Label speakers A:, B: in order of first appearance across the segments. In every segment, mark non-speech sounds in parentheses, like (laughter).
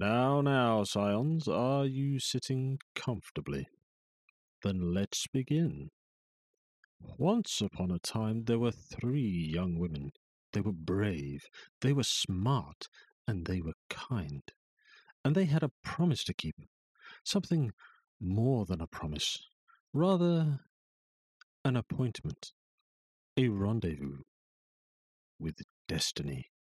A: Now, now, scions, are you sitting comfortably? Then let's begin. Once upon a time there were three young women. They were brave, they were smart, and they were kind. And they had a promise to keep. Something more than a promise, rather an appointment, a rendezvous with destiny.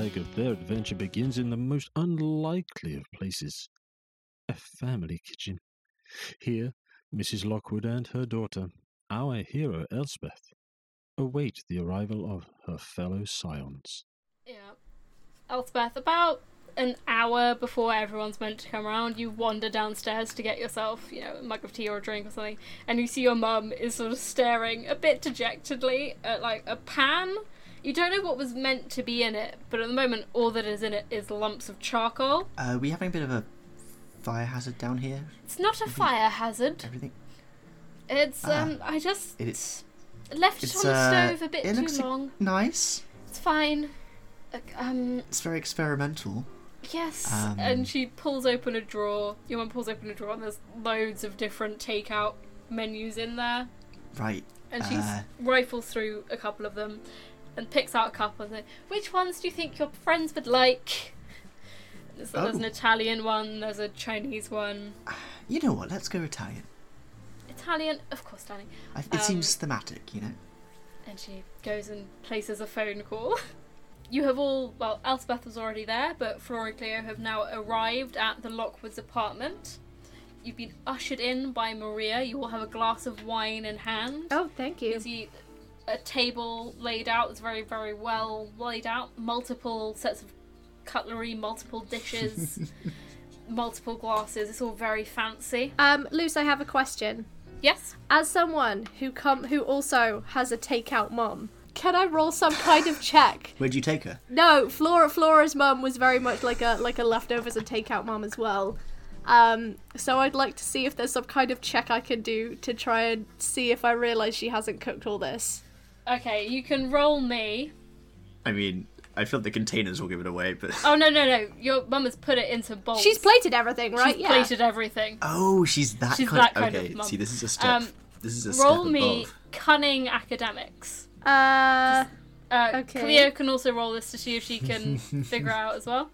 A: Leg of their adventure begins in the most unlikely of places a family kitchen. Here, Mrs. Lockwood and her daughter, our hero Elspeth, await the arrival of her fellow scions.
B: Yeah. Elspeth, about an hour before everyone's meant to come around, you wander downstairs to get yourself, you know, a mug of tea or a drink or something, and you see your mum is sort of staring a bit dejectedly at like a pan. You don't know what was meant to be in it, but at the moment, all that is in it is lumps of charcoal.
C: Uh, we having a bit of a fire hazard down here?
B: It's not a fire hazard.
C: Everything.
B: It's
C: Ah.
B: um, I just
C: It is.
B: left it
C: It's
B: on the
C: uh,
B: stove a bit
C: it
B: too long.
C: nice.
B: It's fine. Um,
C: It's very experimental.
B: Yes,
C: Um,
B: and she pulls open a drawer. Your mum pulls open a drawer, and there's loads of different takeout menus in there.
C: Right.
B: And she
C: Uh,
B: rifles through a couple of them, and picks out a couple. And says, which ones do you think your friends would like? There's, there's an
C: Oh.
B: Italian one. There's a Chinese one.
C: You know what? Let's go Italian.
B: Italian, of course, Italian.
C: I, it
B: Um,
C: seems thematic, you know.
B: And she goes and places a phone call. (laughs) You have all, well, Elspeth was already there, but Flora and Cleo have now arrived at the Lockwoods apartment. You've been ushered in by Maria. You all have a glass of wine in hand.
D: Oh, thank
B: You
D: you.
B: See a table laid out. It's very, very well laid out. Multiple sets of cutlery, multiple dishes, (laughs) multiple glasses. It's all very fancy.
D: Um, Luce, I have a question.
B: Yes?
D: As someone who come who also has a takeout mum, can I roll some kind of check? (laughs)
C: Where'd you take her?
D: No, Flora Flora's mum was very much like a like a leftovers and takeout mum as well. Um, so I'd like to see if there's some kind of check I can do to try and see if I realise she hasn't cooked all this.
B: Okay, you can roll me.
C: I mean, I feel the containers will give it away, but.
B: Oh, no, no, no. Your mum has put it into bowls.
D: She's plated everything, right?
B: She's
D: yeah.
B: plated everything.
C: Oh, she's that
B: She's
C: kind.
B: that kind of
C: okay,
B: mum.
C: see, this is a step.
B: Um,
C: this is a
B: roll
C: step
B: me
C: above.
B: cunning academics.
D: Uh,
B: Uh,
D: Okay.
B: Cleo can also roll this to see if she can (laughs) figure out as well.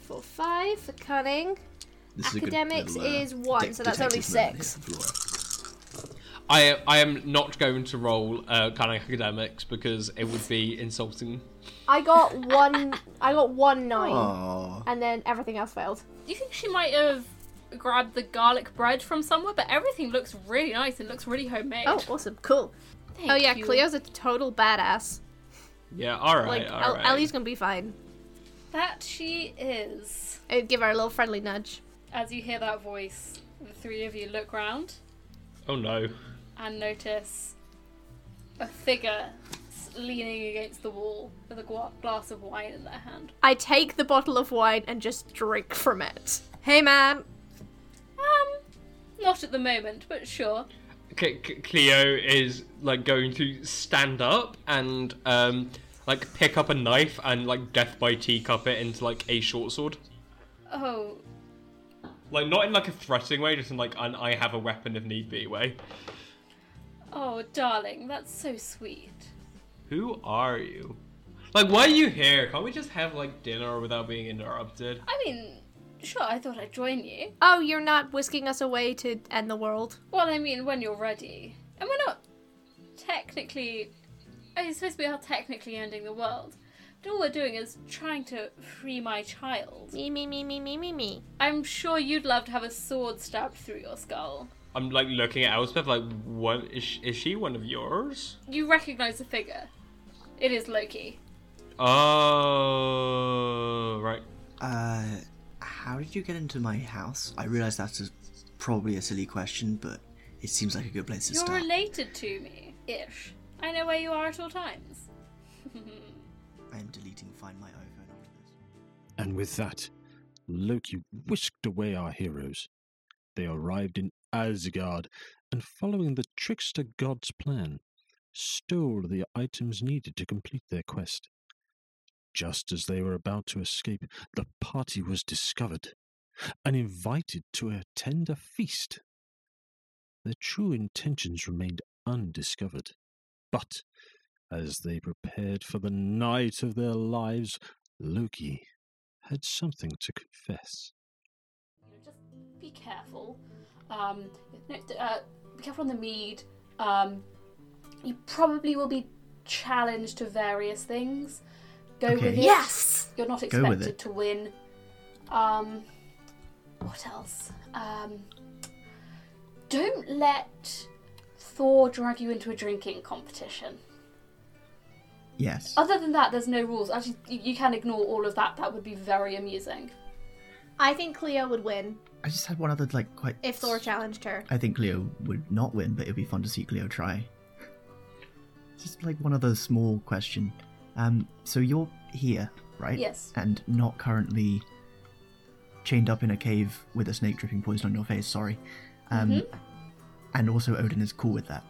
D: for five for cunning.
C: This is a good
D: academics
C: little, uh,
D: is one,
C: de-
D: so that's only
C: detective moment
D: six.
C: here for Flora.
E: I I am not going to roll uh, kind of academics because it would be insulting.
D: I got one. I got one nine,
C: Aww.
D: and then everything else failed.
B: Do you think she might have grabbed the garlic bread from somewhere? But everything looks really nice and looks really homemade.
D: Oh, awesome, cool.
B: Thank
D: oh yeah,
B: you.
D: Cleo's a total badass.
E: Yeah, all right,
D: Like
E: all
D: El-
E: right.
D: Ellie's gonna be fine.
B: That she is.
D: I'd give her a little friendly nudge.
B: As you hear that voice, the three of you look round
E: Oh no.
B: And notice a figure leaning against the wall with a gla- glass of wine in their hand.
D: I take the bottle of wine and just drink from it. Hey man,
B: Um, not at the moment, but sure.
E: C- C- Cleo is like going to stand up and um like pick up a knife and like death by teacup it into like a short sword.
B: Oh,
E: Like not in like a threatening way, just in like an I have a weapon if need be way.
B: Oh, darling, that's so sweet.
E: Who are you? Like why are you here? Can't we just have like dinner without being interrupted?
B: I mean, sure, I thought I'd join you.
D: oh you're not whisking us away to end the world.
B: Well, I mean, when you're ready. And we're not technically. I suppose we are technically ending the world. But all we're doing is trying to free my child.
D: Me me me me me me me.
B: I'm sure you'd love to have a sword stabbed through your skull.
E: I'm like looking at Elspeth like what is she, is she one of yours?
B: You recognize the figure. It is Loki.
E: Oh right.
C: Uh, how did you get into my house? I realize that's a, probably a silly question, but it seems like a good place to start.
B: You're related to me, ish. I know where you are at all times. (laughs)
C: I am deleting Find My iPhone after this.
A: And with that, Loki whisked away our heroes. They arrived in Asgard, and following the trickster god's plan, stole the items needed to complete their quest. Just as they were about to escape, the party was discovered and invited to attend a feast. Their true intentions remained undiscovered, but as they prepared for the night of their lives, Loki had something to confess.
B: Just be careful. Um, no, uh, be careful on the mead. Um, you probably will be challenged to various things. Go
C: Okay.
B: with it.
D: Yes!
B: You're not expected to win. Um, what else? Um, don't let Thor drag you into a drinking competition.
C: Yes.
B: Other than that, there's no rules. Actually, you, you can ignore all of that. That would be very amusing.
D: I think Cleo would win
C: I just had one other like quite.
D: if Thor challenged her.
C: I think Cleo would not win, but it'd be fun to see Cleo try. Just like one other small question. Um, so you're here, right?
B: Yes.
C: And not currently chained up in a cave with a snake dripping poison on your face. Sorry. Um,
B: Mm-hmm.
C: And also Odin is cool with that.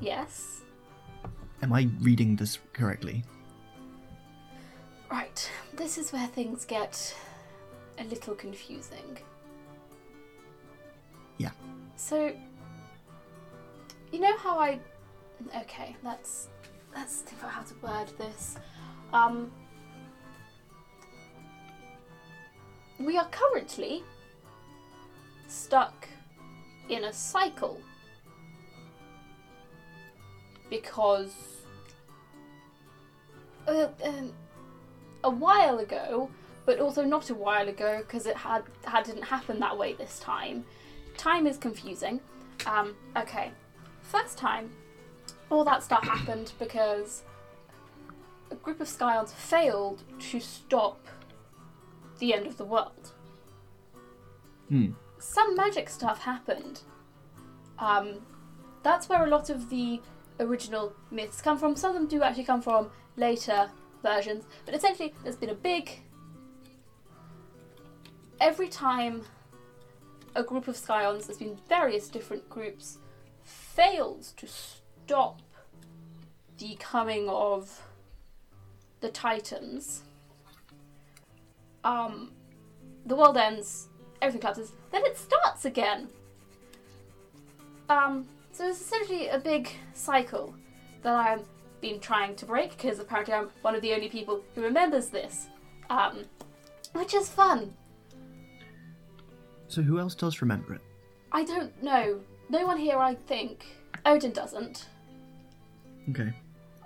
B: Yes.
C: Am I reading this correctly?
B: Right. This is where things get a little confusing.
C: Yeah.
B: So, you know how I. Okay, let's let's think about how to word this. Um, we are currently stuck in a cycle because uh, um, a while ago, but also not a while ago because it had had didn't happen that way this time. Time is confusing. Um, okay, first time, all that stuff happened because a group of Scions failed to stop the end of the world.
C: Hmm.
B: Some magic stuff happened. Um, that's where a lot of the original myths come from. Some of them do actually come from later versions, but essentially, there's been a big. Every time a group of Scions, there's been various different groups, fails to stop the coming of the Titans. Um, the world ends, everything collapses, then it starts again. Um, so it's essentially a big cycle that I've been trying to break because apparently I'm one of the only people who remembers this, um, which is fun.
C: So who else does remember it?
B: I don't know. No one here, I think. Odin doesn't.
C: Okay.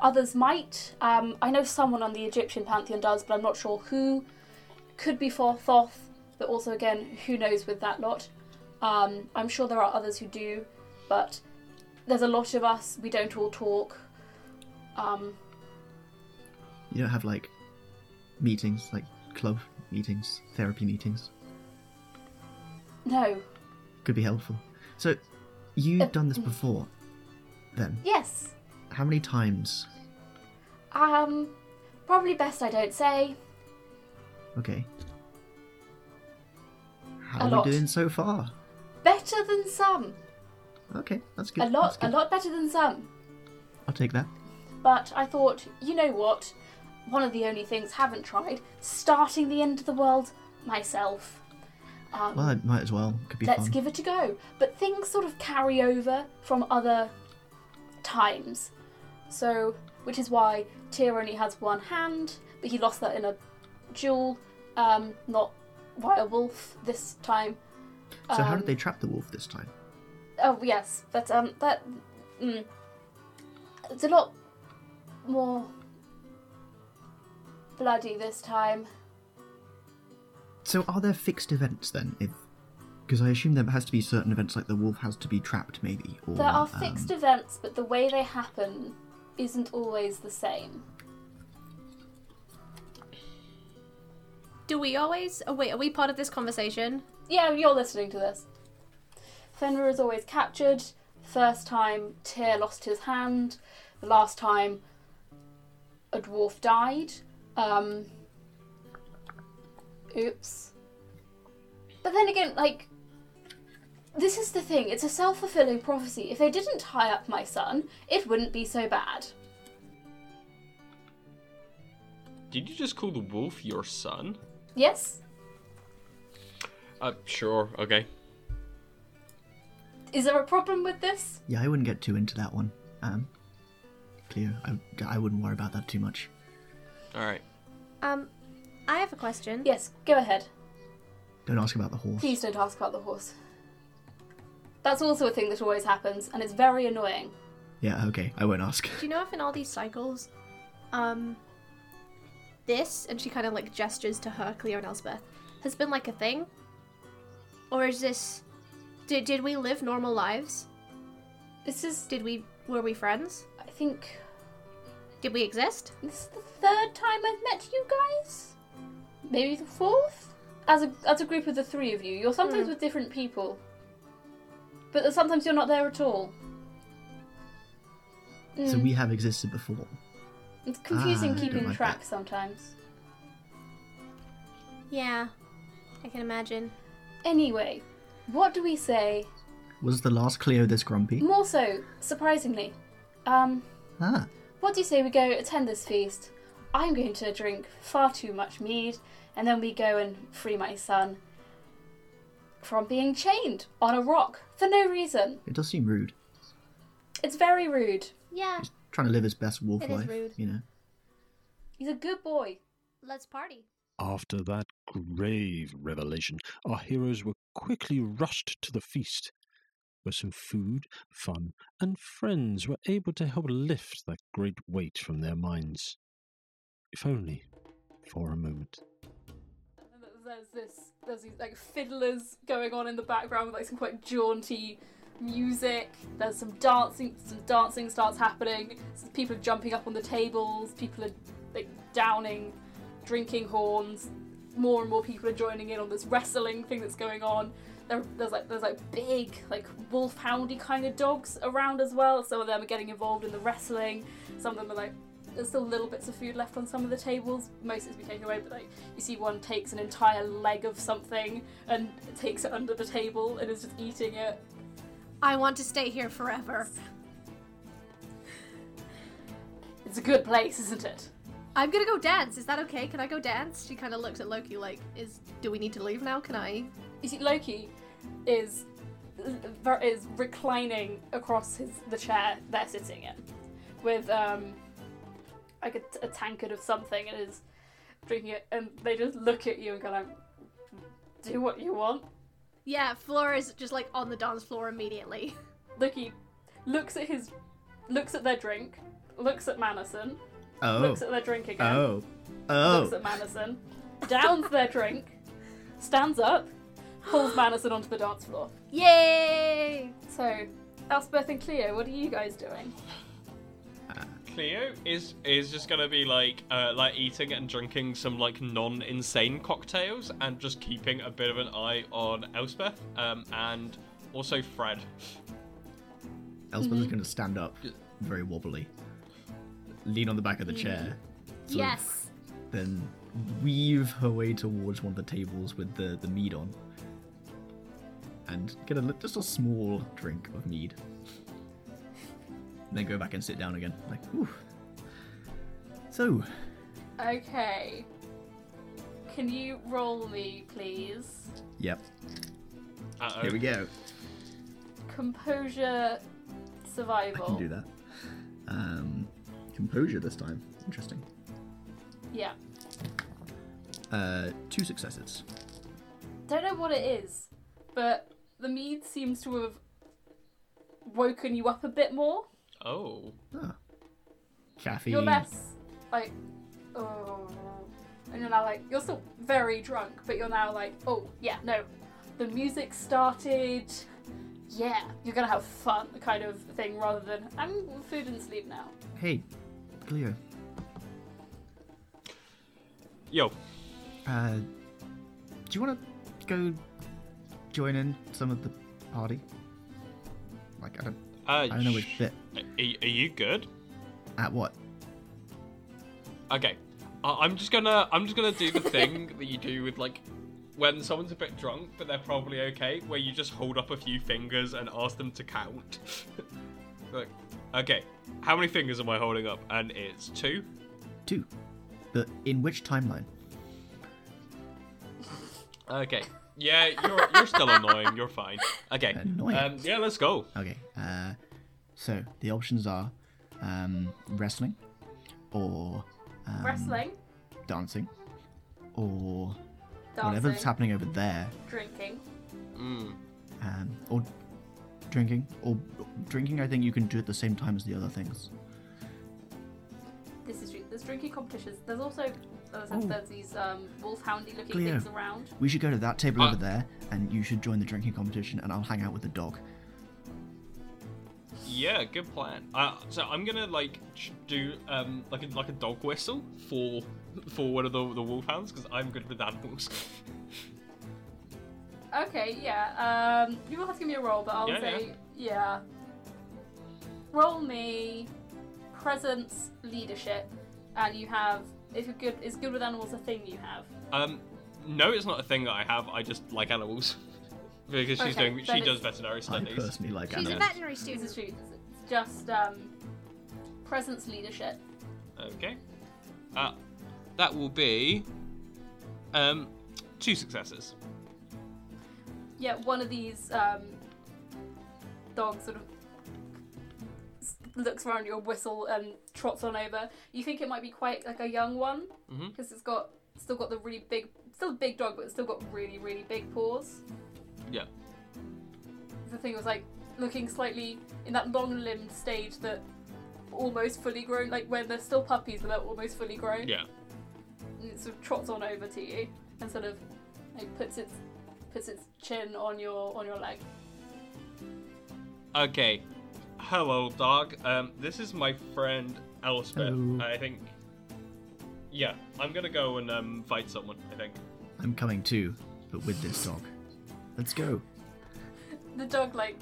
B: Others might. Um, I know someone on the Egyptian pantheon does, but I'm not sure who. Could be for Thoth, but also again, who knows with that lot. Um, I'm sure there are others who do, but there's a lot of us. We don't all talk. Um,
C: You don't have like meetings, like club meetings, therapy meetings.
B: No.
C: Could be helpful. So, you've
B: Uh,
C: done this before, then?
B: Yes.
C: How many times?
B: Um, probably best I don't say.
C: Okay. How
B: A
C: are
B: lot.
C: we doing so far?
B: Better than some.
C: Okay, that's good.
B: A lot,
C: that's
B: a
C: good.
B: lot better than some.
C: I'll take that.
B: But I thought, you know what? One of the only things haven't tried starting the end of the world myself. Um,
C: Well, I might as well. Could be
B: let's
C: fun.
B: give it a go. But things sort of carry over from other times. So, which is why Tyr only has one hand, but he lost that in a duel, um, not via wolf this time.
C: so, how
B: um,
C: did they trap the wolf this time?
B: Oh yes, but um, that mm, it's a lot more bloody this time.
C: So, are there fixed events then? If because I assume there has to be certain events, like the wolf has to be trapped, maybe. Or,
B: There are
C: um,
B: fixed events, but the way they happen isn't always the same.
D: Do we always? Oh wait, are we part of this conversation?
B: Yeah, you're listening to this. Fenrir is always captured. First time Tyr lost his hand. The last time a dwarf died. Um, oops. But then again, like, this is the thing. It's a self fulfilling prophecy. If they didn't tie up my son, it wouldn't be so bad.
E: Did you just call the wolf your son?
B: Yes?
E: Uh, sure, okay.
B: Is there a problem with this?
C: Yeah, I wouldn't get too into that one. Um, Cleo, I, I wouldn't worry about that too much.
E: Alright.
D: Um, I have a question.
B: Yes, go ahead.
C: Don't ask about the horse.
B: Please don't ask about the horse. That's also a thing that always happens, and it's very annoying.
C: Yeah, okay, I won't ask.
D: Do you know if in all these cycles, um, this, and she kind of like gestures to her, Cleo and Elspeth, has been like a thing? Or is this. Did, did we live normal lives?
B: This is,
D: Did we. Were we friends?
B: I think,
D: Did we exist?
B: this is the third time I've met you guys? Maybe the fourth? As a, as a group of the three of you. You're sometimes
D: Hmm.
B: with different people. But sometimes you're not there at all.
C: So
B: Mm,
C: we have existed before.
B: It's confusing
C: Ah,
B: keeping
C: like
B: track
C: that.
B: sometimes.
D: Yeah, I can imagine.
B: Anyway, what do we say?
C: Was the last Cleo this grumpy?
B: More so, surprisingly. Um,
C: Ah,
B: What do you say we go attend this feast? I'm going to drink far too much mead, and then we go and free my son from being chained on a rock for no reason.
C: it does seem rude.
B: It's very rude.
D: Yeah,
C: He's trying to live his best wolf
D: It is
C: life,
D: rude.
C: you know.
B: He's a good boy.
D: let's party.
A: After that grave revelation, our heroes were quickly rushed to the feast, where some food, fun, and friends were able to help lift that great weight from their minds. If only for a moment.
B: There's this, there's these like fiddlers going on in the background with like some quite jaunty music. There's some dancing, some dancing starts happening. People are jumping up on the tables. People are like downing, drinking horns. More and more people are joining in on this wrestling thing that's going on. There, there's like there's like big like wolfhoundy kind of dogs around as well. Some of them are getting involved in the wrestling. Some of them are like there's still little bits of food left on some of the tables. Most has been taken away, but like you see one takes an entire leg of something and takes it under the table and is just eating it.
D: I want to stay here forever. (laughs)
B: It's a good place, isn't it?
D: I'm gonna go dance. Is that okay? Can I go dance? She kind of looks at Loki like, "Is do we need to leave now? Can I?"
B: You see, Loki is is reclining across his the chair they're sitting in, with um like a, a tankard of something and is drinking it, and they just look at you and go like, "Do what you want."
D: Yeah, Flora is just like on the dance floor immediately.
B: Loki looks at his looks at their drink, looks at Manison,
C: Oh.
B: looks at their drink again,
C: Oh. oh.
B: looks
C: Oh.
B: at Manison, downs their drink, stands up, pulls Manison onto the dance floor.
D: Yay!
B: So, Elspeth and Cleo, what are you guys doing?
E: Cleo is is just gonna be like uh, like eating and drinking some like non-insane cocktails and just keeping a bit of an eye on Elspeth um, and also Fred.
C: Elspeth is going to stand up, very wobbly, lean on the back of the chair, sort of
D: Yes.
C: then weave her way towards one of the tables with the, the mead on. And get a just a small drink of mead. And then go back and sit down again. Like, whew. So,
B: Okay. Can you roll me, please?
C: yep,
E: Uh-oh.
C: here we go.
B: Composure, survival.
C: I
B: survival.
C: can do that. Um, composure this time. Interesting.
B: Yeah.
C: Uh, two successes.
B: Don't know what it is, but the mead seems to have woken you up a bit more.
E: Oh.
C: Ah. Caffeine.
B: You're less like, oh, and you're now like you're still very drunk, but you're now like, oh yeah, no, the music started. Yeah, you're gonna have fun, kind of thing, rather than I'm food and sleep now.
C: Hey, Cleo.
E: Yo.
C: Uh, do you want to go join in some of the party? Like, I don't.
E: Uh,
C: I don't know which bit.
E: Are, you good?
C: At what?
E: Okay, I- I'm just gonna I'm just gonna do the thing (laughs) that you do with like when someone's a bit drunk but they're probably okay, where you just hold up a few fingers and ask them to count. (laughs) like, okay, how many fingers am I holding up? And it's two.
C: Two. But in which timeline?
E: Okay. Yeah, you're you're still (laughs) annoying. You're fine. Okay.
C: Annoying.
E: Um, yeah, let's go.
C: Okay. Uh, so the options are um, wrestling, or um,
B: Wrestling,
C: dancing, or
B: dancing,
C: whatever's happening over there,
B: drinking.
E: Mm.
C: um, or drinking, or drinking. I think you can do at the same time as the other things.
B: This is true. There's drinking competitions. There's also as I there's these um, wolfhoundy looking
C: Cleo.
B: things around.
C: We should go to that table
E: Uh,
C: over there, and you should join the drinking competition, and I'll hang out with the dog.
E: Yeah, good plan. Uh, so I'm gonna like ch- do um like a like a dog whistle for for one of the the wolfhounds because I'm good with animals.
B: Okay, yeah. Um, you will have to give me a roll, but I'll
E: Yeah,
B: say yeah. Roll me presence leadership, and you have if you're good is good with animals a thing you have.
E: um, no, it's not a thing that I have. I just like animals (laughs) because she's
B: Okay,
E: doing she
B: it's-
E: does veterinary
C: I
E: studies.
C: personally like
D: She's a
C: animals.
D: veterinary
B: This
D: student.
B: is true. It's just um, presence leadership.
E: Okay. Uh, that will be um two successes.
B: Yeah, one of these um, dogs sort of s- looks around your whistle and trots on over. You think it might be quite like a young one
E: mm-hmm.
B: because it's got still got the really big, still a big dog, but it's still got really really big paws.
E: Yeah.
B: The thing was like looking slightly in that long-limbed stage that almost fully grown, like when they're still puppies but they're almost fully grown.
E: Yeah.
B: And it sort of trots on over to you and sort of like puts its puts its chin on your on your leg.
E: Okay. Hello, dog. Um, this is my friend Elspeth.
C: Hello.
E: I think. Yeah, I'm gonna go and um fight someone. I think.
C: I'm coming too, but with this dog. Let's go.
B: The dog like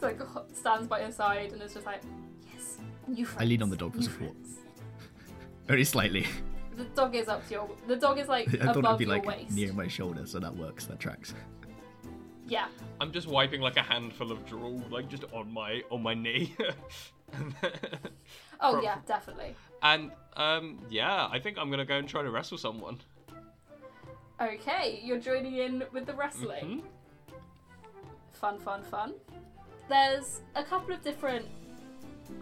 B: like stands by your side and is just like, yes, new friends.
C: I lean on the dog for
B: new
C: support.
B: friends." (laughs)
C: Very slightly.
B: The dog is up to your. The dog is like (laughs)
C: I thought it'd be
B: your
C: like
B: waist.
C: near my shoulder, so that works. That tracks.
B: Yeah.
E: I'm just wiping like a handful of drool, like just on my on my knee. (laughs)
B: Oh
E: Pro-
B: yeah, definitely.
E: and um, yeah, I think I'm gonna go and try to wrestle someone.
B: Okay, you're joining in with the wrestling.
E: Mhm.
B: Fun, fun, fun. There's a couple of different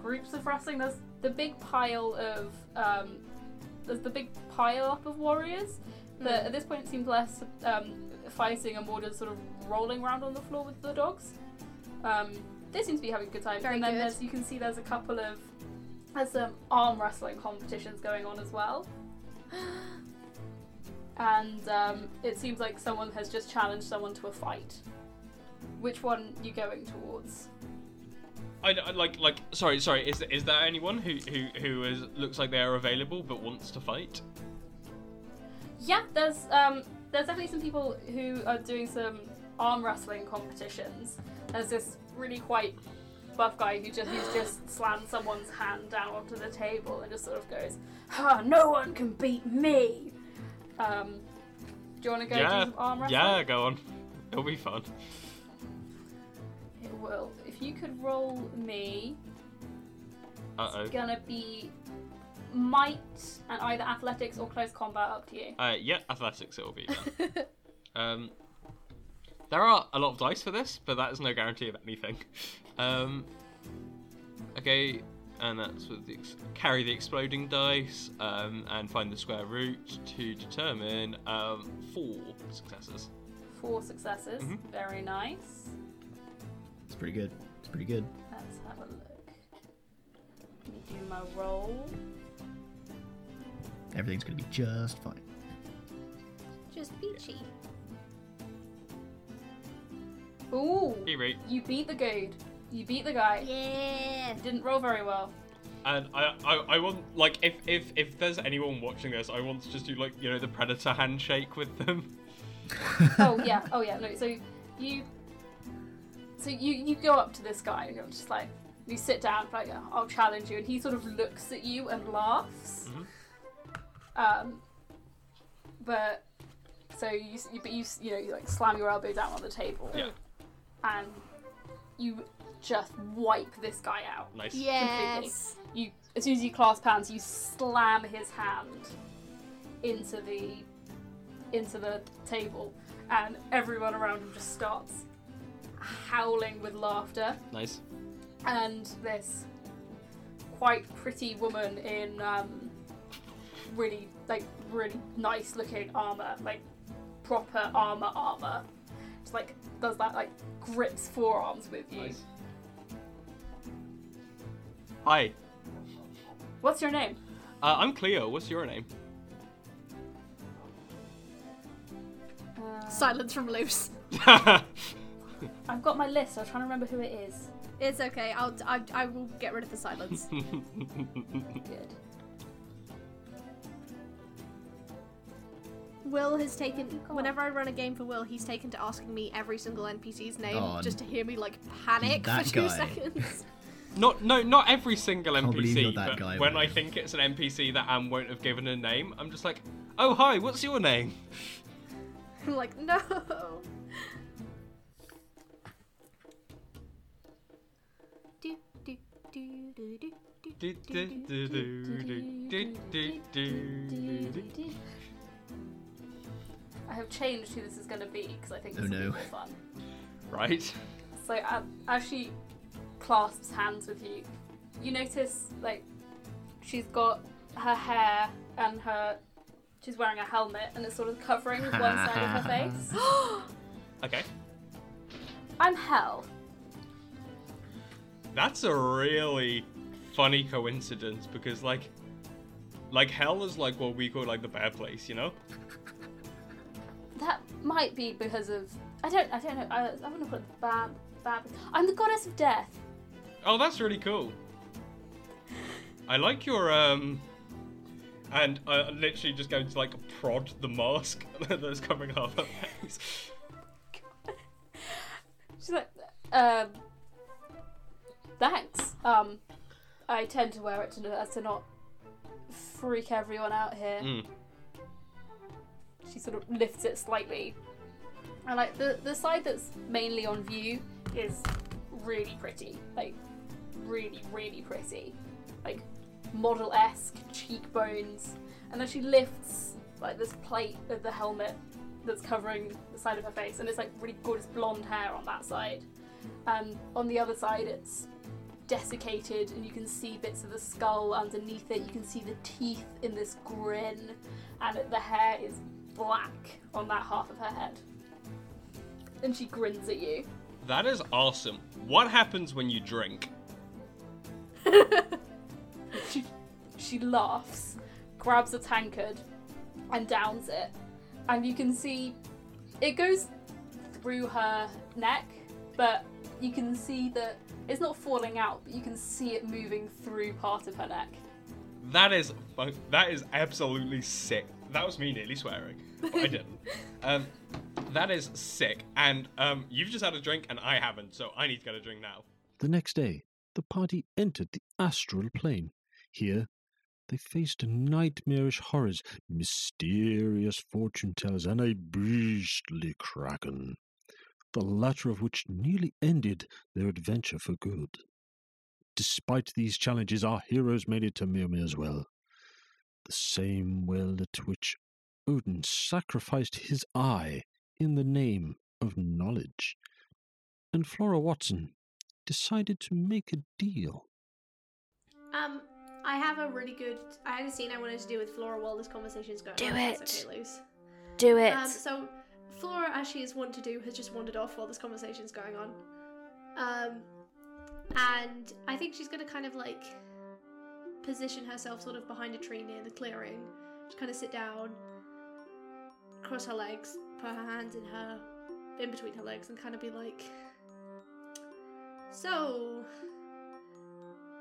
B: groups of wrestling. There's the big pile of um, there's the big pile up of warriors. That at this point it seems less um, fighting and more just sort of rolling around on the floor with the dogs. Um, they seem to be having a good time.
D: Very
B: and then
D: good.
B: there's you can see there's a couple of there's some arm wrestling competitions going on as well. (gasps) And um, it seems like someone has just challenged someone to a fight. Which one are you going towards?
E: I, I- like like sorry sorry is is there anyone who who who is looks like they are available but wants to fight?
B: Yeah, there's um, there's definitely some people who are doing some arm wrestling competitions. There's this really quite buff guy who just who's just slammed someone's hand down onto the table and just sort of goes, "Ha! No one can beat me." Um, do you want to go
E: yeah
B: do some arm wrestling?
E: yeah go on, it'll be fun.
B: It will. If you could roll me,
E: Uh oh.
B: it's gonna be might and either athletics or close combat up to you.
E: Uh, yeah, athletics it'll be done. (laughs) um, there are a lot of dice for this, but that is no guarantee of anything. (laughs) Um, okay, and that's with the ex- carry the exploding dice um, and find the square root to determine um, four successes.
B: Four successes.
E: Mhm.
B: Very nice.
C: It's pretty good. It's pretty good.
B: Let's have a look. Let me do my roll.
C: Everything's gonna be just fine.
D: Just peachy.
B: Ooh!
E: Hey, rate.
B: You beat the goad. You beat the guy.
D: Yeah.
B: Didn't roll very well.
E: And I, I, I want like if, if if there's anyone watching this, I want to just do like you know the predator handshake with them. (laughs)
B: oh yeah, (laughs) oh yeah. No, so you, so you you go up to this guy and you're just like, You sit down, like I'll challenge you, and he sort of looks at you and laughs. Um, but so you, you but you you know you like slam your elbow down on the table,
E: Yeah.
B: And you just wipe this guy out.
E: Nice.
D: Yes.
B: You as soon as you clasp hands, you slam his hand into the into the table, and everyone around him just starts howling with laughter.
E: Nice.
B: And this quite pretty woman in um, really like really nice looking armor, like proper armor armor, just like does that like grips forearms with you.
E: Nice. Hi.
B: What's your name?
E: Uh, I'm Cleo. What's your name?
B: Uh,
D: Silence from Luce. (laughs)
B: I've got my list. I'm trying to remember who it is.
D: It's okay. I'll I, I will get rid of the silence. (laughs)
B: Good.
D: Will has taken whenever I run a game for Will, he's taken to asking me every single NPC's name
C: Oh,
D: just to hear me like panic
C: that
D: for two
C: guy.
D: seconds.
E: not no, not every single NPC.
C: you're that
E: but
C: guy,
E: when I think it's an NPC that Anne won't have given a name, I'm just like, oh hi, what's your name?
D: I'm like, no. Do, do, do, do, do, do,
E: Do, do, do, do, do, do, do, do, do.
B: I have changed who this is going to be because I think this
C: Oh,
B: will be
C: no.
B: more fun.
E: Right.
B: So uh, as she clasps hands with you, you notice like she's got her hair and her she's wearing a helmet and it's sort of covering one side of her (laughs) face. (gasps)
E: Okay.
B: I'm Hel.
E: That's a really funny coincidence because like like hell is like what we call like the bad place, you know?
B: That might be because of I don't I don't know I, I wouldn't put bad bad. I'm the goddess of death.
E: Oh, that's really cool. I like your um and I literally just going to like prod the mask (laughs) that's covering half (laughs) her face.
B: She's like, um, thanks. Um, I tend to wear it to, to not freak everyone out here.
E: Mm.
B: She sort of lifts it slightly. And like the the side that's mainly on view is really pretty. Like really, really pretty. Like model esque cheekbones. And then she lifts like this plate of the helmet that's covering the side of her face and it's like really gorgeous blonde hair on that side. And on the other side it's desiccated and you can see bits of the skull underneath it. You can see the teeth in this grin and the hair is black on that half of her head. And she grins at you.
E: That is awesome. What happens when you drink? (laughs)
B: She, she laughs, grabs a tankard, and downs it. And you can see it goes through her neck, but you can see that it's not falling out, but you can see it moving through part of her neck.
E: That is that is absolutely sick. That was me nearly swearing. I didn't. um, that is sick. And um, you've just had a drink and I haven't, so I need to get a drink now.
A: The next day, the party entered the astral plane. Here, they faced nightmarish horrors, mysterious fortune tellers, and a beastly kraken, the latter of which nearly ended their adventure for good. Despite these challenges, our heroes made it to Mimir as well. The same well at which Odin sacrificed his eye in the name of knowledge. And Flora Watson decided to make a deal.
D: Um, I have a really good. I had a scene I wanted to do with Flora while this conversation is going
B: Do
D: on. if that's
B: it.
D: Okay, Luce.
B: Do it.
D: Um, so Flora, as she is wont to do, has just wandered off while this conversation is going on. Um, and I think she's gonna kind of like position herself sort of behind a tree near the clearing. Just kind of sit down, cross her legs, put her hands in her, in between her legs, and kind of be like, "So,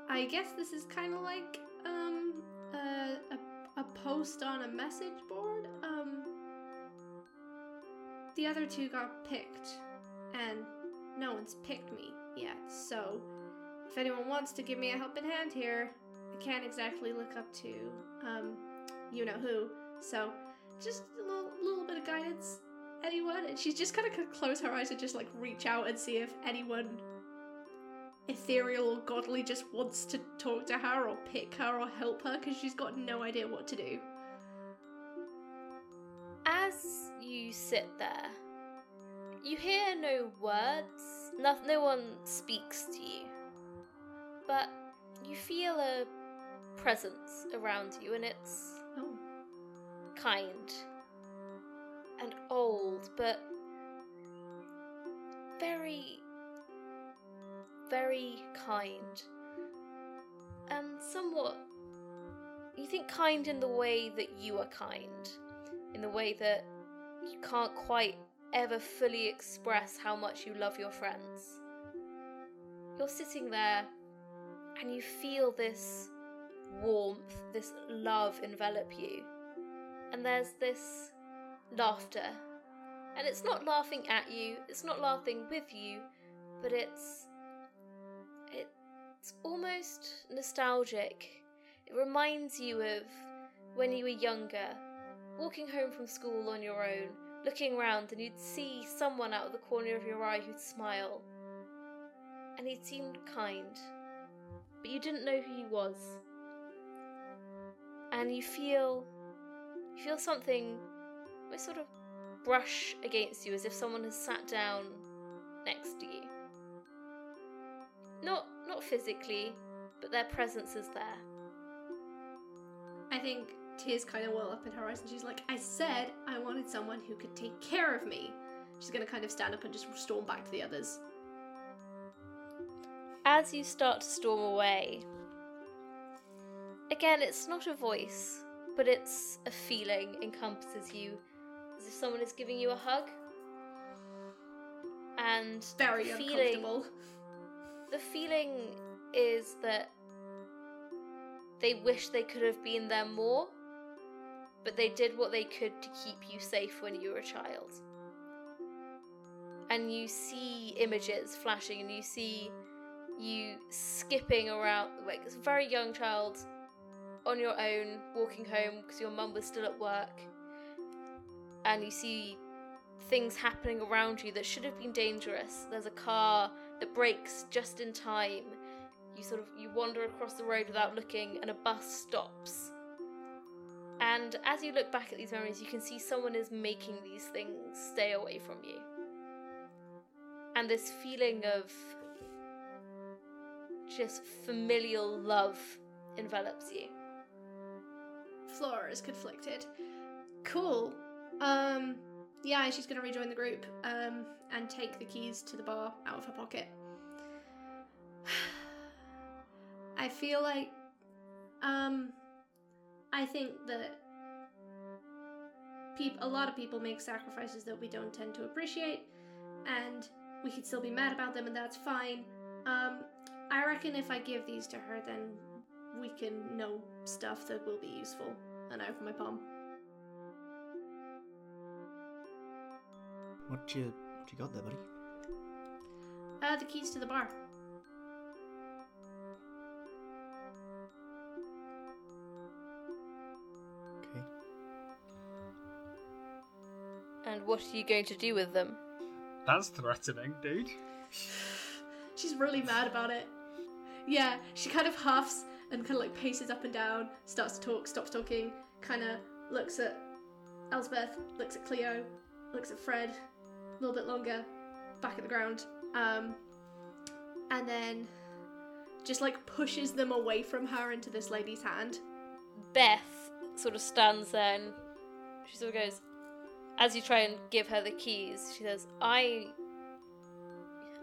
D: I guess this is kind of like um a, a a post on a message board. Um, the other two got picked, and no one's picked me yet. So, if anyone wants to give me a helping hand here, I can't exactly look up to, um, you know who. So, just a little, little bit of guidance. Anyone? And she's just kind of close her eyes and just like reach out and see if anyone ethereal or godly just wants to talk to her or pick her or help her because she's got no idea what to do.
F: As you sit there, you hear no words, no, no one speaks to you, but you feel a presence around you, and it's
D: Oh.
F: kind and old, but very, very kind. And somewhat, you think kind in the way that you are kind, in the way that you can't quite ever fully express how much you love your friends. You're sitting there and you feel this warmth, this love envelop you. And there's this laughter. And it's not laughing at you, it's not laughing with you, but it's it's almost nostalgic. It reminds you of when you were younger, walking home from school on your own, looking around and you'd see someone out of the corner of your eye who'd smile. And he seemed kind, but you didn't know who he was. And you feel you feel something almost sort of brush against you as if someone has sat down next to you. Not not physically, but their presence is there.
D: I think tears kind of well up in her eyes, and she's like, I said I wanted someone who could take care of me. She's gonna kind of stand up and just storm back to the others.
F: As you start to storm away, again, it's not a voice, but it's a feeling encompasses you as if someone is giving you a hug. And
D: Very
F: the feeling,
D: uncomfortable.
F: the feeling is that they wish they could have been there more, but they did what they could to keep you safe when you were a child. And you see images flashing, and you see you skipping around like a very young child on your own, walking home because your mum was still at work, and you see things happening around you that should have been dangerous. There's a car that breaks just in time. You sort of you wander across the road without looking and a bus stops. And as you look back at these memories, you can see someone is making these things stay away from you. And this feeling of just familial love envelops you.
D: Flora is conflicted. Cool. Um, yeah, she's gonna rejoin the group um, and take the keys to the bar out of her pocket. (sighs) I feel like, um, I think that peop- a lot of people make sacrifices that we don't tend to appreciate, and we could still be mad about them, and that's fine. Um, I reckon if I give these to her, then we can know stuff that will be useful. And open my palm.
C: What you what you got there, buddy?
D: Uh, the keys to the bar.
C: Okay.
F: And what are you going to do with them?
E: That's threatening, dude.
D: She's really mad about it. Yeah, she kind of huffs and kind of like paces up and down, starts to talk, stops talking, kind of looks at Elspeth, looks at Cleo, looks at Fred, a little bit longer, back at the ground, um, and then just like pushes them away from her into this lady's hand.
F: Beth sort of stands there and she sort of goes, as you try and give her the keys, she says, I.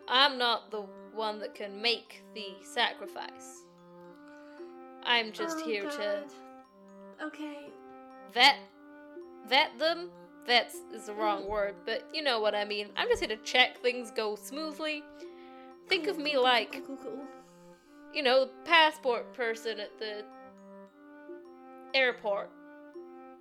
F: I'm not the one that can make the sacrifice. I'm just
D: Oh,
F: here to
D: Okay.
F: vet vet them. Vet is the wrong word, but you know what I mean. I'm just here to check things go smoothly. Think of me like you know, the passport person at the airport.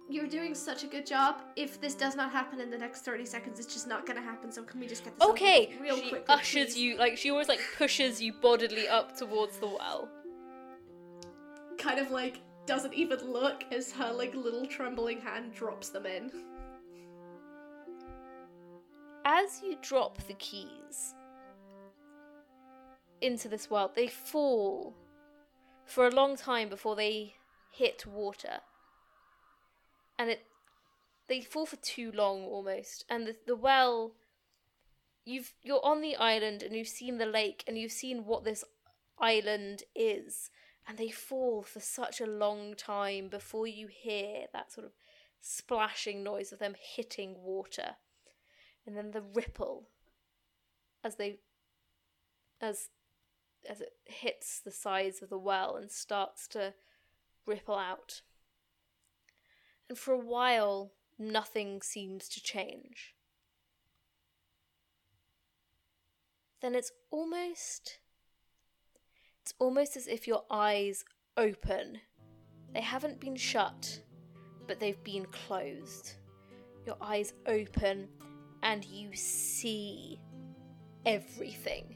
D: you're doing such a good job. If this does not happen in the next 30 seconds, it's just not gonna happen. So can we just get this
F: Okay,
D: real
F: she
D: quickly,
F: ushers
D: please?
F: you like she always like pushes you bodily up towards the well.
D: Kind of like doesn't even look as her like little trembling hand drops them in.
F: As you drop the keys into this well, they fall for a long time before they hit water. And it they fall for too long almost. And the the well you've you're on the island and you've seen the lake and you've seen what this island is and they fall for such a long time before you hear that sort of splashing noise of them hitting water and then the ripple as they as as it hits the sides of the well and starts to ripple out. And for a while nothing seems to change. Then it's almost it's almost as if your eyes open. They haven't been shut but they've been closed. Your eyes open and you see everything.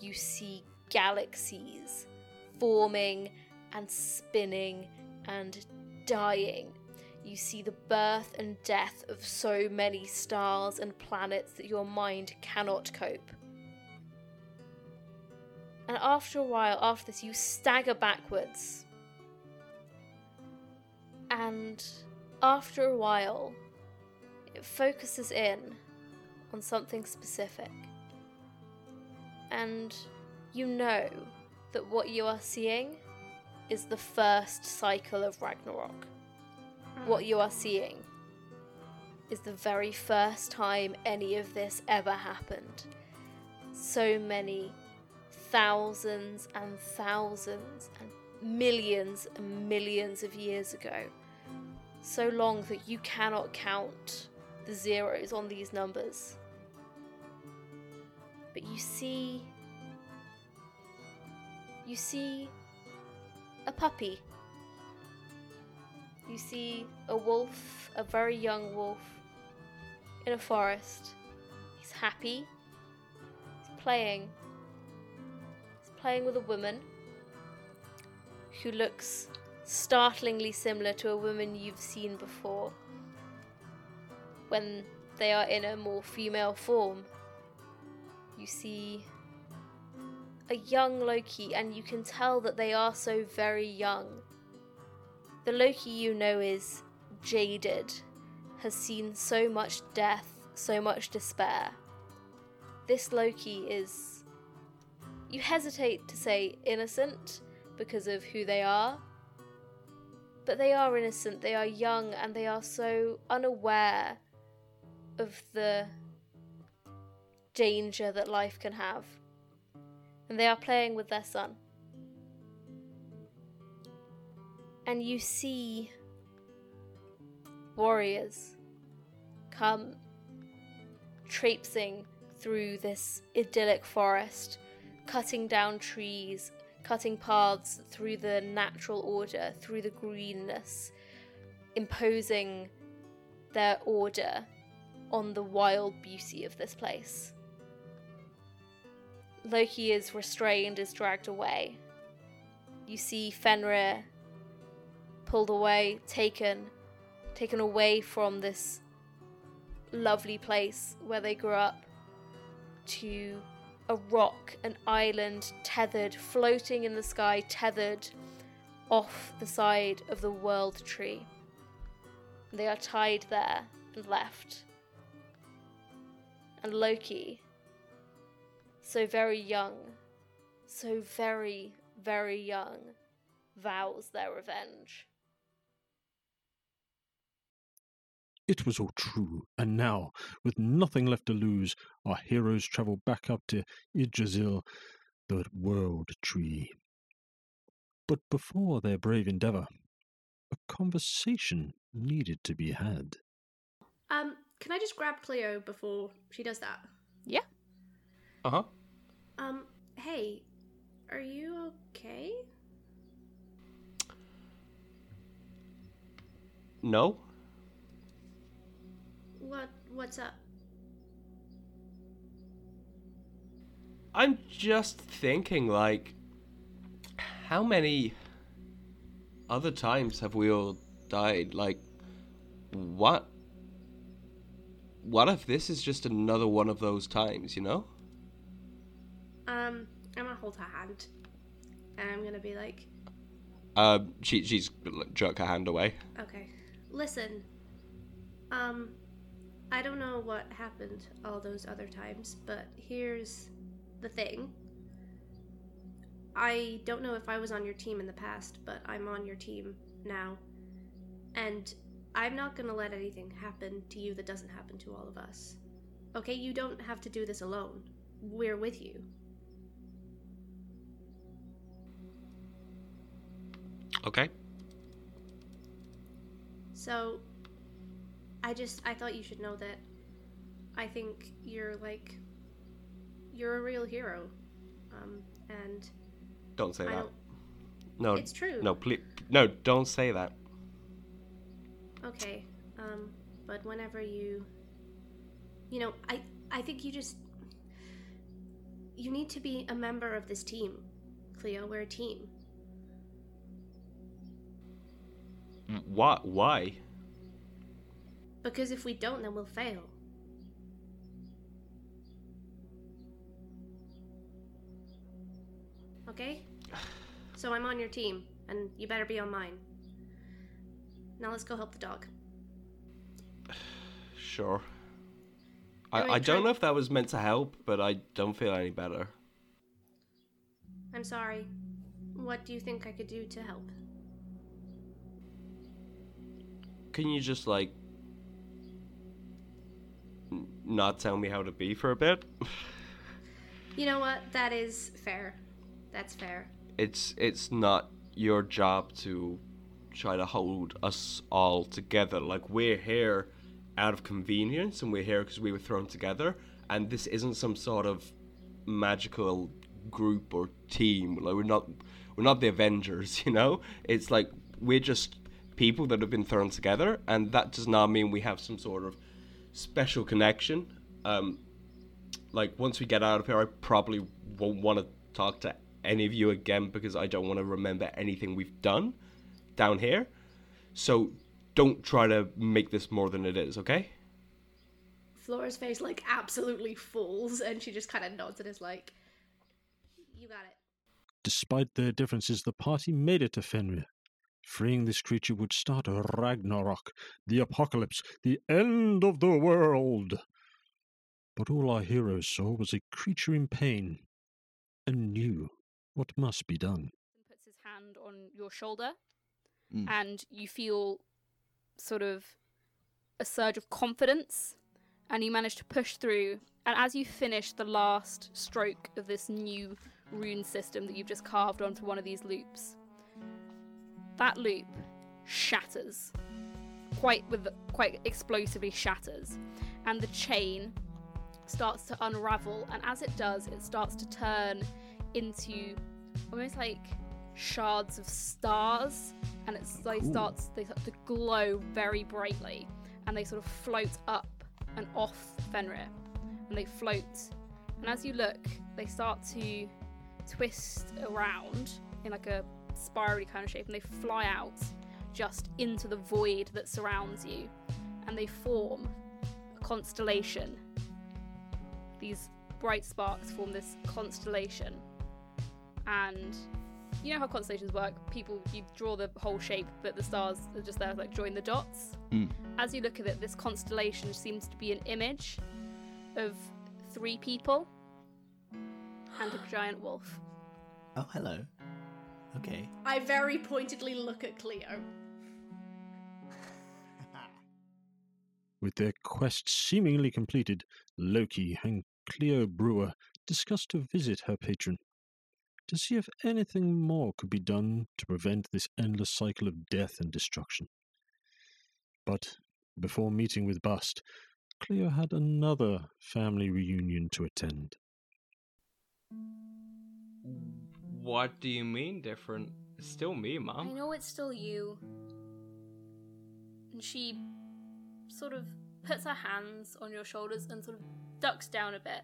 F: You see galaxies forming and spinning and dying. You see the birth and death of so many stars and planets that your mind cannot cope. And after a while, after this, you stagger backwards. And after a while, it focuses in on something specific. And you know that what you are seeing is the first cycle of Ragnarok. Hmm. What you are seeing is the very first time any of this ever happened. So many thousands and thousands and millions and millions of years ago. So long that you cannot count the zeros on these numbers. But you see. You see a puppy. You see a wolf, a very young wolf, in a forest. He's happy. He's playing. He's playing with a woman who looks startlingly similar to a woman you've seen before when they are in a more female form. You see a young Loki, and you can tell that they are so very young. The Loki you know is jaded, has seen so much death, so much despair. This Loki is. You hesitate to say innocent because of who they are, but they are innocent, they are young, and they are so unaware of the danger that life can have. And they are playing with their son. And you see warriors come traipsing through this idyllic forest, cutting down trees, cutting paths through the natural order, through the greenness, imposing their order on the wild beauty of this place. Loki is restrained, is dragged away. You see Fenrir pulled away, taken, taken away from this lovely place where they grew up to a rock, an island, tethered, floating in the sky, tethered off the side of the world tree. They are tied there and left. And Loki, so very young, so very, very young, vows their revenge.
A: It was all true, and now, with nothing left to lose, our heroes travel back up to Yggdrasil, the World Tree. But before their brave endeavour, a conversation needed to be had.
D: Um, can I just grab Cleo before she does that?
F: Yeah.
E: Uh huh.
D: Um, hey, are you okay?
E: no.
D: What what's up?
E: I'm just thinking, like, how many other times have we all died? Like, what? What if this is just another one of those times, you know?
D: Um, I'm gonna hold her hand, and I'm gonna be like,
E: Uh, she she's jerk her hand away.
D: okay, listen. Um, I don't know what happened all those other times, but here's the thing. I don't know if I was on your team in the past, but I'm on your team now. And I'm not gonna let anything happen to you that doesn't happen to all of us. Okay, you don't have to do this alone. We're with you.
E: Okay.
D: So, I just I thought you should know that I think you're like you're a real hero. Um and
E: Don't say
D: I
E: that.
D: don't
E: No.
D: It's true.
E: No, please. No, don't say that.
D: Okay. Um but whenever you you know, I I think you just you need to be a member of this team. Cleo, we're a team.
E: What? Why?
D: Because if we don't then we'll fail. Okay? (sighs) So I'm on your team, and you better be on mine. Now let's go help the dog. (sighs)
E: Sure. I, I don't know if that was meant to help, but I don't feel any better.
D: I'm sorry. What do you think I could do to help?
E: Can you just like n- not tell me how to be for a bit? (sighs)
D: You know what? That is fair. That's fair.
E: it's it's not your job to try to hold us all together. Like we're here out of convenience, and we're here because we were thrown together. And this isn't some sort of magical group or team. Like we're not we're not the Avengers, (laughs) you know. It's like we're just people that have been thrown together, and that does not mean we have some sort of special connection. Um, like once we get out of here, I probably won't want to talk to any of you again because I don't want to remember anything we've done down here. So don't try to make this more than it is, okay?
D: Flora's face like absolutely falls, and she just kind of nods and is like, "You got it."
A: Despite their differences, the party made it to Fenrir. Freeing this creature would start a Ragnarok, the apocalypse, the end of the world. But all our heroes saw was a creature in pain and knew what must be done.
B: puts his hand on your shoulder
C: Mm.
B: and you feel sort of a surge of confidence and you manage to push through. And as you finish the last stroke of this new rune system that you've just carved onto one of these loops that loop shatters. Quite with quite explosively shatters. And the chain starts to unravel and as it does it starts to turn into almost like shards of stars and it's they they start to glow very brightly and they sort of float up and off Fenrir and they float and as you look they start to twist around in like a spirally kind of shape and they fly out just into the void that surrounds you and they form a constellation. These bright sparks form this constellation and you know how constellations work people you draw the whole shape but the stars are just there like join the dots
C: Mm.
B: as you look at it this constellation seems to be an image of three people and a (gasps) giant wolf
C: Oh, hello. Okay.
D: I very pointedly look at Cleo. (laughs)
A: With their quest seemingly completed, Loki and Cleo Brewer discuss to visit her patron to see if anything more could be done to prevent this endless cycle of death and destruction. But before meeting with Bast, Cleo had another family reunion to attend.
E: What do you mean different? It's still me,
B: Mum.
E: i
B: know it's still you and she sort of puts her hands on your shoulders and sort of ducks down a bit.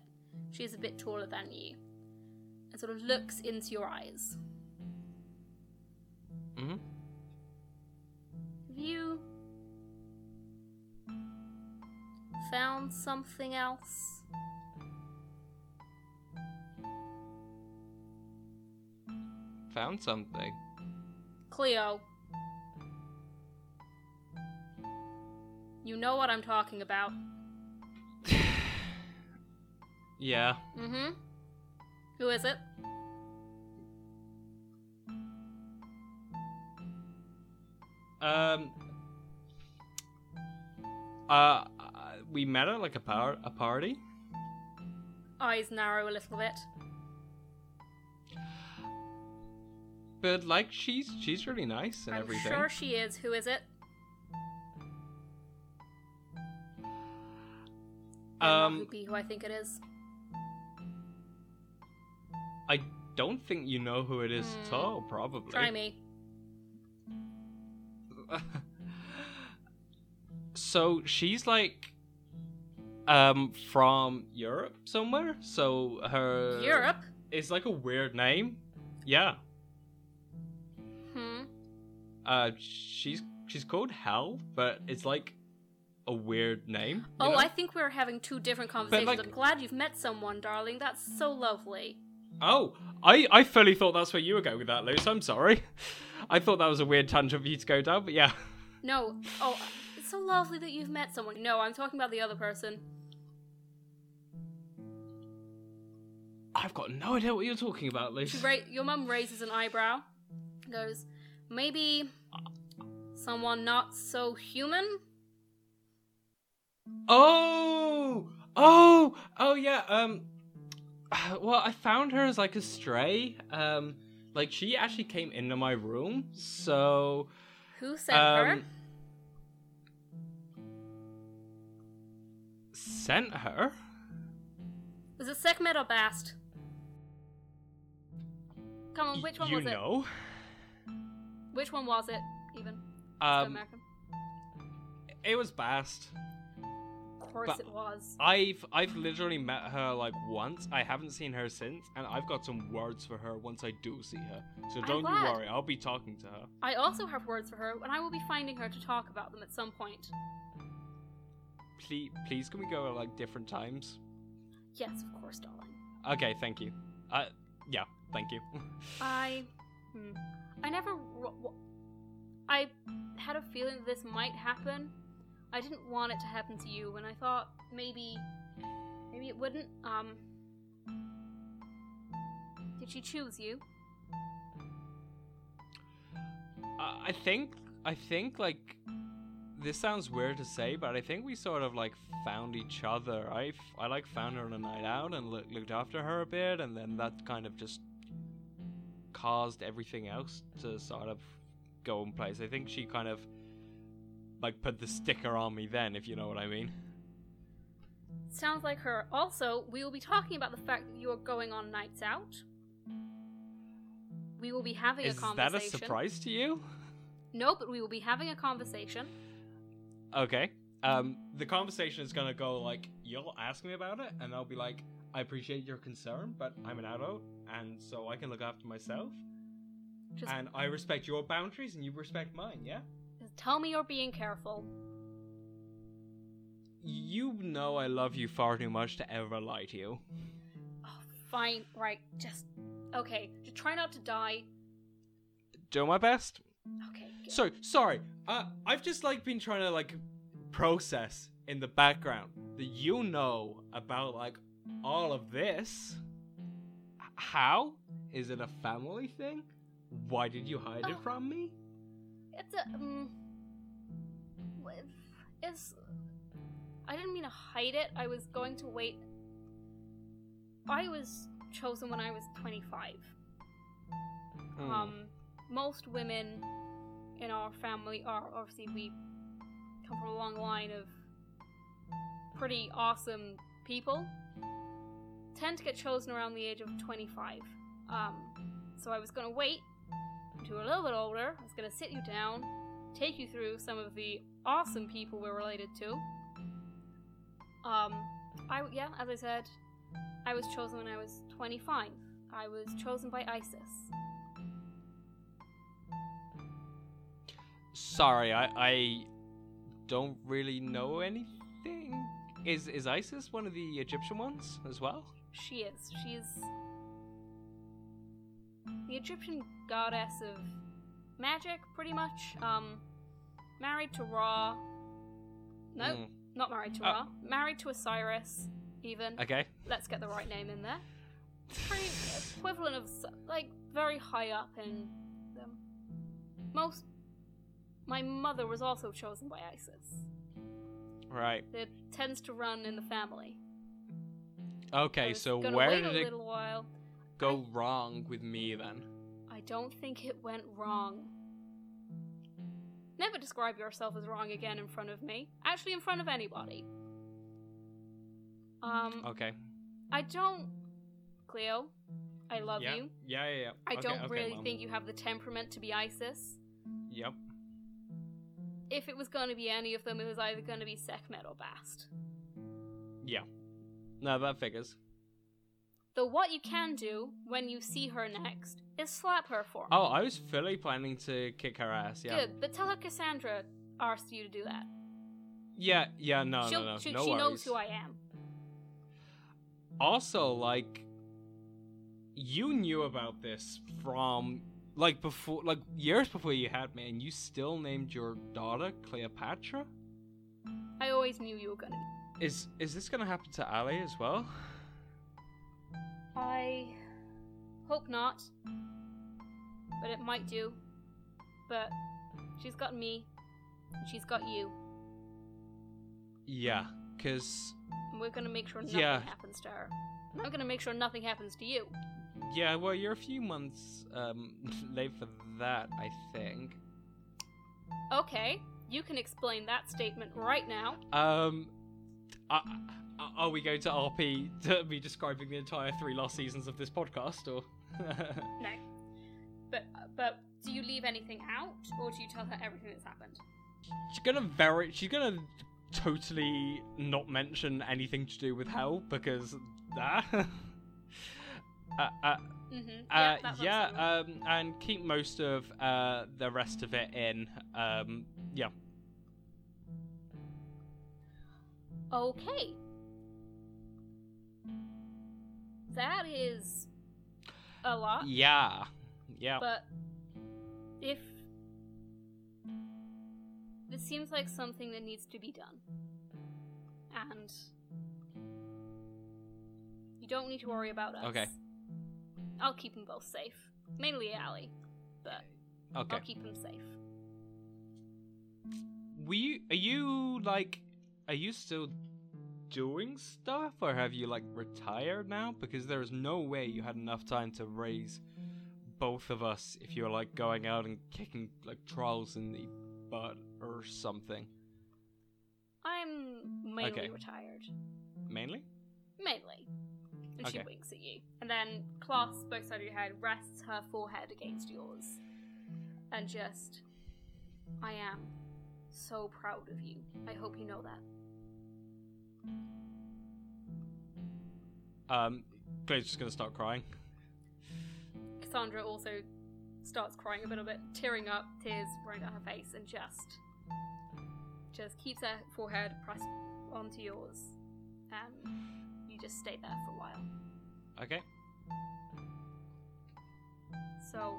B: She is a bit taller than you, and sort of looks into your eyes.
E: hmm
B: Have you found something else?
E: Found something.
B: Cleo. You know what I'm talking about. (sighs)
E: Yeah.
B: Mm hmm. Who is it?
E: Um. Uh, we met at like a par- a party.
B: Eyes narrow a little bit.
E: But like she's she's really nice and everything.
B: I'm
E: everything.
B: sure she is. Who is it?
E: Um,
B: be who I think it is.
E: Don't think you know who it is at
B: Hmm.
E: all. Probably.
B: Try me. (laughs)
E: so she's like um from Europe somewhere. So her
B: Europe?
E: is like a weird name. Yeah.
B: Hmm.
E: Uh she's she's called Hel, but it's like a weird name.
B: Oh,
E: know?
B: I think we're having two different conversations.
E: like-
B: I'm glad you've met someone, darling. That's so lovely.
E: Oh, I I fully thought that's where you were going with that, Luce. I'm sorry. (laughs) I thought that was a weird tangent for you to go down, but yeah.
B: No. Oh, it's so lovely that you've met someone. No, I'm talking about the other person.
E: I've got no idea what you're talking about, Luce.
B: Ra- your mum raises an eyebrow. Goes, maybe someone not so human?
E: Oh, oh, oh yeah. Um, (sighs) well, I found her as like a stray. Um, like she actually came into my room, so
B: Who sent her?
E: um, sent her.
B: Was it Sekhmet or Bast? Come on, which one
E: you
B: was
E: know?
B: it? Which one was it, even?
E: Um,
B: American.
E: it was Bast.
B: Of course
E: but-
B: it was.
E: I've I've literally met her like once. I haven't seen her since, and I've got some words for her once I do see her. So don't you worry, I'll be talking to her.
B: I also have words for her, and I will be finding her to talk about them at some point.
E: Please, please, can we go at like different times?
B: Yes, of course, darling.
E: Okay, thank you. Uh, yeah, thank you. (laughs)
B: I. Hmm, I never. ro- I had a feeling this might happen. I didn't want it to happen to you, and I thought maybe. Maybe it wouldn't. Um. Did she choose you?
E: I think, I think like this sounds weird to say, but I think we sort of like found each other. I, f- I like found her on a night out and loo- looked after her a bit, and then that kind of just caused everything else to sort of go in place. I think she kind of like put the sticker on me then, if you know what I mean.
B: Sounds like her. Also, we will be talking about the fact that you are going on nights out. We will be having
E: Is
B: a conversation.
E: Is that a surprise to you?
B: No, but we will be having a conversation.
E: Okay. Um, the conversation is gonna go like you'll ask me about it, and I'll be like, I appreciate your concern, but I'm an adult, and so I can look after myself,
B: Just
E: and I respect your boundaries, and you respect mine. Yeah.
B: Tell me you're being careful.
E: You know I love you far too much to ever lie to you.
B: Oh, fine, right. Just okay. Just try not to die.
E: Do my best.
B: Okay. good.
E: So sorry. Uh, I've just like been trying to like process in the background that you know about like all of this. How is it a family thing? Why did you hide it
B: Oh.
E: from me?
B: It's a um. It's. I didn't mean to hide it. I was going to wait. I was chosen when I was 25.
E: Hmm.
B: Um, most women in our family are obviously we come from a long line of pretty awesome people. Tend to get chosen around the age of 25. Um, so I was gonna wait until you're a little bit older. I was gonna sit you down, take you through some of the awesome people we're related to. Um, I yeah, as I said, I was chosen when I was 25. I was chosen by Isis.
E: Sorry, I I don't really know anything. Is is Isis one of the Egyptian ones as well?
B: She is. She's the Egyptian goddess of magic, pretty much. Um, married to Ra. No,
E: Mm.
B: not married to
E: Oh.
B: Ra. Married to Osiris, even.
E: Okay.
B: Let's get the right name in there. Pretty equivalent of like very high up in them. Most. My mother was also chosen by Isis.
E: Right.
B: It tends to run in the family.
E: Okay, so where did
B: a
E: it
B: little while.
E: go wrong with me then?
B: I don't think it went wrong. Never describe yourself as wrong again in front of me. Actually, in front of anybody. Um,
E: Okay.
B: I don't. Cleo, I love
E: yeah.
B: you.
E: Yeah, yeah, yeah.
B: I
E: Okay,
B: don't
E: okay,
B: really
E: Mom.
B: think you have the temperament to be Isis.
E: Yep.
B: If it was going to be any of them, it was either going to be Sekhmet or Bast.
E: Yeah. No, that figures.
B: Though what you can do when you see her next is slap her for oh, me.
E: Oh, I was fully planning to kick her ass. Yeah.
B: Good, but tell her Cassandra asked you to do that.
E: Yeah, yeah. No,
B: She'll-
E: no, no.
B: she,
E: no
B: she knows who I am.
E: Also, like, you knew about this from like before, like years before you had me, and you still named your daughter Cleopatra.
B: I always knew you were gonna.
E: Is is this gonna happen to Ali as well?
B: I hope not, but it might do. But she's got me, and she's got you,
E: Yeah, cause
B: we're gonna make sure nothing
E: Yeah.
B: happens to her. I'm gonna make sure nothing happens to you.
E: yeah, well, you're a few months um (laughs) late for that, I think.
B: Okay, you can explain that statement right now.
E: Um, uh, are we going to RP to be describing the entire three last seasons of this podcast, or? (laughs)
B: No, but but do you leave anything out, or do you tell her everything that's happened?
E: she's gonna very, she's gonna totally not mention anything to do with hell because that. (laughs) uh, uh,
B: Mm-hmm.
E: Uh,
B: Yeah, that's
E: yeah, um, and keep most of uh, the rest of it in. Um, yeah.
B: Okay. That is a lot.
E: Yeah. Yeah.
B: But if this seems like something that needs to be done, and you don't need to worry about us.
E: Okay.
B: I'll keep them both safe. Mainly Allie, but
E: okay.
B: I'll keep them safe.
E: Were you, are you like, are you still doing stuff, or have you like retired now? Because there is no way you had enough time to raise both of us if you were like going out and kicking like trolls in the butt or something.
B: I'm mainly
E: Okay.
B: retired.
E: Mainly.
B: Mainly. And she winks at you. And then clasps both sides of your head, rests her forehead against yours. And just, I am so proud of you. I hope you know that.
E: Um, Glade's just gonna start crying.
B: Cassandra also starts crying a little bit, tearing up, tears running down her face, and just, just keeps her forehead pressed onto yours. And you just stay there for a while.
E: Okay.
B: So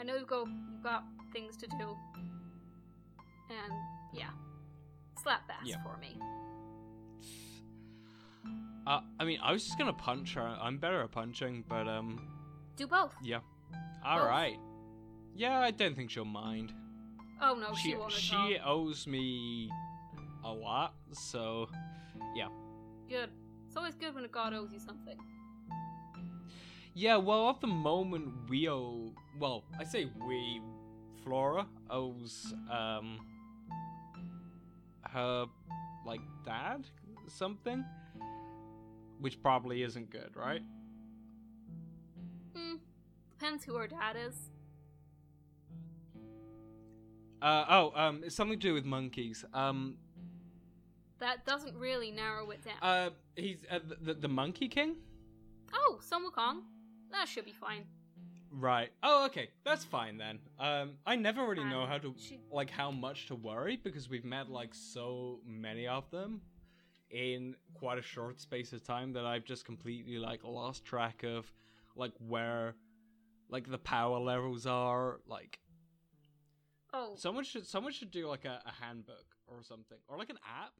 B: I know you've got you've got things to do. And yeah. Slap Bast
E: Yeah.
B: for me.
E: Uh, I mean, I was just gonna punch her. I'm better at punching, but um,
B: Do both.
E: yeah. All
B: Both?
E: right. Yeah, I don't think she'll mind.
B: Oh no, she,
E: she
B: won't
E: she owes me a lot, so yeah.
B: Good. It's always good when a god owes you something.
E: yeah. Well, at the moment, we owe. Well, I say we. Flora owes um her like dad something, which probably isn't good, right?
B: Hmm. Depends who her dad is.
E: Uh, oh, um, it's something to do with monkeys. Um,
B: That doesn't really narrow it down.
E: uh, he's uh, the, the Monkey King.
B: oh, Sun Wukong. That should be fine.
E: Right. Oh, okay. That's fine then. Um, I never really know
B: Um,
E: how to
B: she-
E: like how much to worry because we've met like so many of them in quite a short space of time that I've just completely like lost track of like where like the power levels are. Like
B: Oh,
E: someone should someone should do like a, a handbook or something or like an app.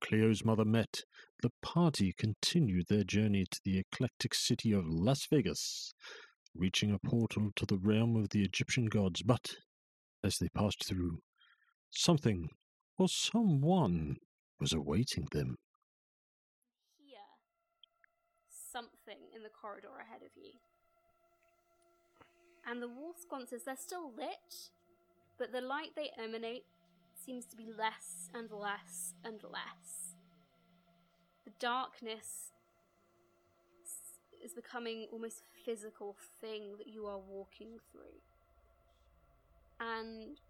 A: Cleo's mother met. The party continued their journey to the eclectic city of Las Vegas, reaching a portal to the realm of the Egyptian gods. But as they passed through, something or someone was awaiting them.
B: hear something in the corridor ahead of you. And the wall sconces, they're still lit, but the light they emanate seems to be less and less and less. The darkness is becoming almost physical thing that you are walking through. And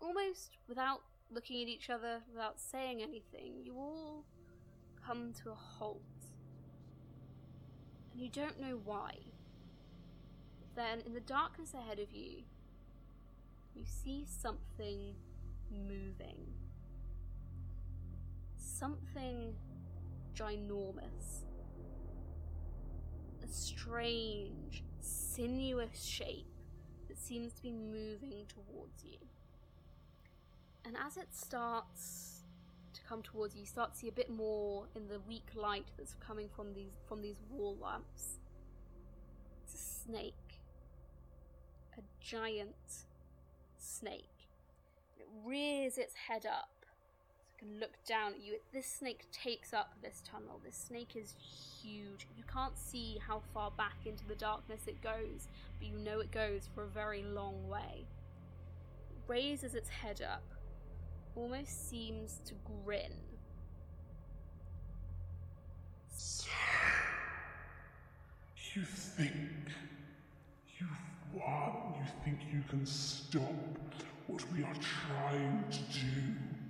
B: almost without looking at each other, without saying anything, you all come to a halt. And you don't know why. Then, in the darkness ahead of you, you see something moving. Something ginormous. A strange, sinuous shape that seems to be moving towards you. And as it starts to come towards you, you start to see a bit more in the weak light that's coming from these from these wall lamps. It's a snake. A giant snake. It rears its head up look down at you. This snake takes up this tunnel. This snake is huge. You can't see how far back into the darkness it goes, but you know it goes for a very long way. It raises its head up, almost seems to grin.
G: You think you've won? You think you can stop what we are trying to do?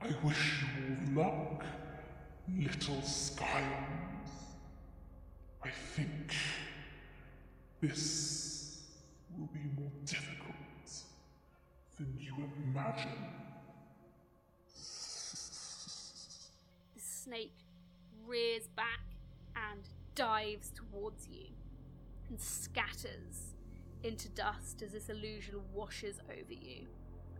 G: I wish you all luck, little Scions. I think this will be more difficult than you imagine.
B: The snake rears back and dives towards you and scatters into dust as this illusion washes over you.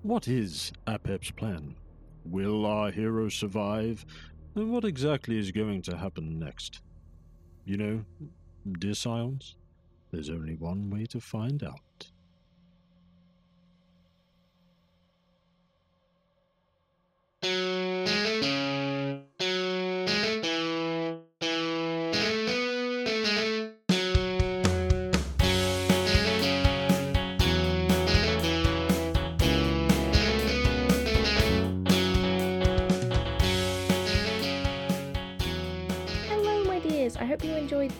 A: What is Apep's plan? Will our hero survive? And what exactly is going to happen next? You know, dear Scions, there's only one way to find out.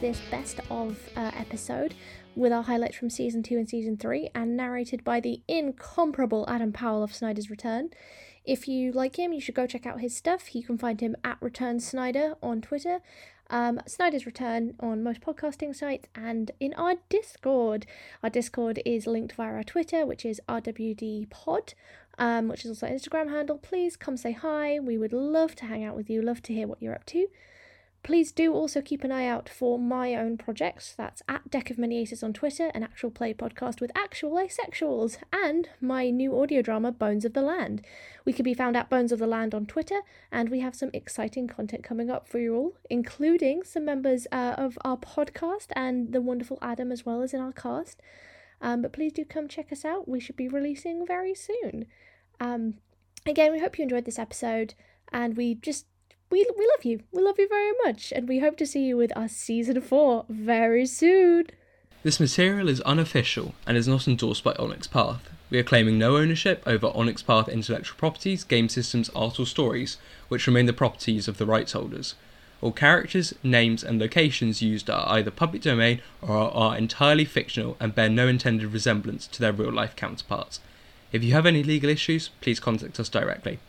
H: This best of uh, episode with our highlights from season two and season three, and narrated by the incomparable Adam Powell of Snyder's Return. If you like him, you should go check out his stuff. You can find him at Return Snyder on Twitter, um, Snyder's Return on most podcasting sites, and in our Discord. Our Discord is linked via our Twitter, which is RWD Pod. Um, which is also Instagram handle. Please come say hi. We would love to hang out with you, love to hear what you're up to. Please do also keep an eye out for my own projects. That's at Deck of Many Aces on Twitter, an actual play podcast with actual asexuals, and my new audio drama, Bones of the Land. We can be found at Bones of the Land on Twitter, and we have some exciting content coming up for you all, including some members uh, of our podcast and the wonderful Adam as well as in our cast. Um, but please do come check us out. We should be releasing very soon. Um, again, we hope you enjoyed this episode, and we just we we love you. We love you very much, and we hope to see you with our season four very soon.
I: This material is unofficial and is not endorsed by Onyx Path. We are claiming no ownership over Onyx Path intellectual properties, game systems, art, or stories, which remain the properties of the rights holders. All characters, names, and locations used are either public domain or are entirely fictional and bear no intended resemblance to their real life counterparts. If you have any legal issues, please contact us directly.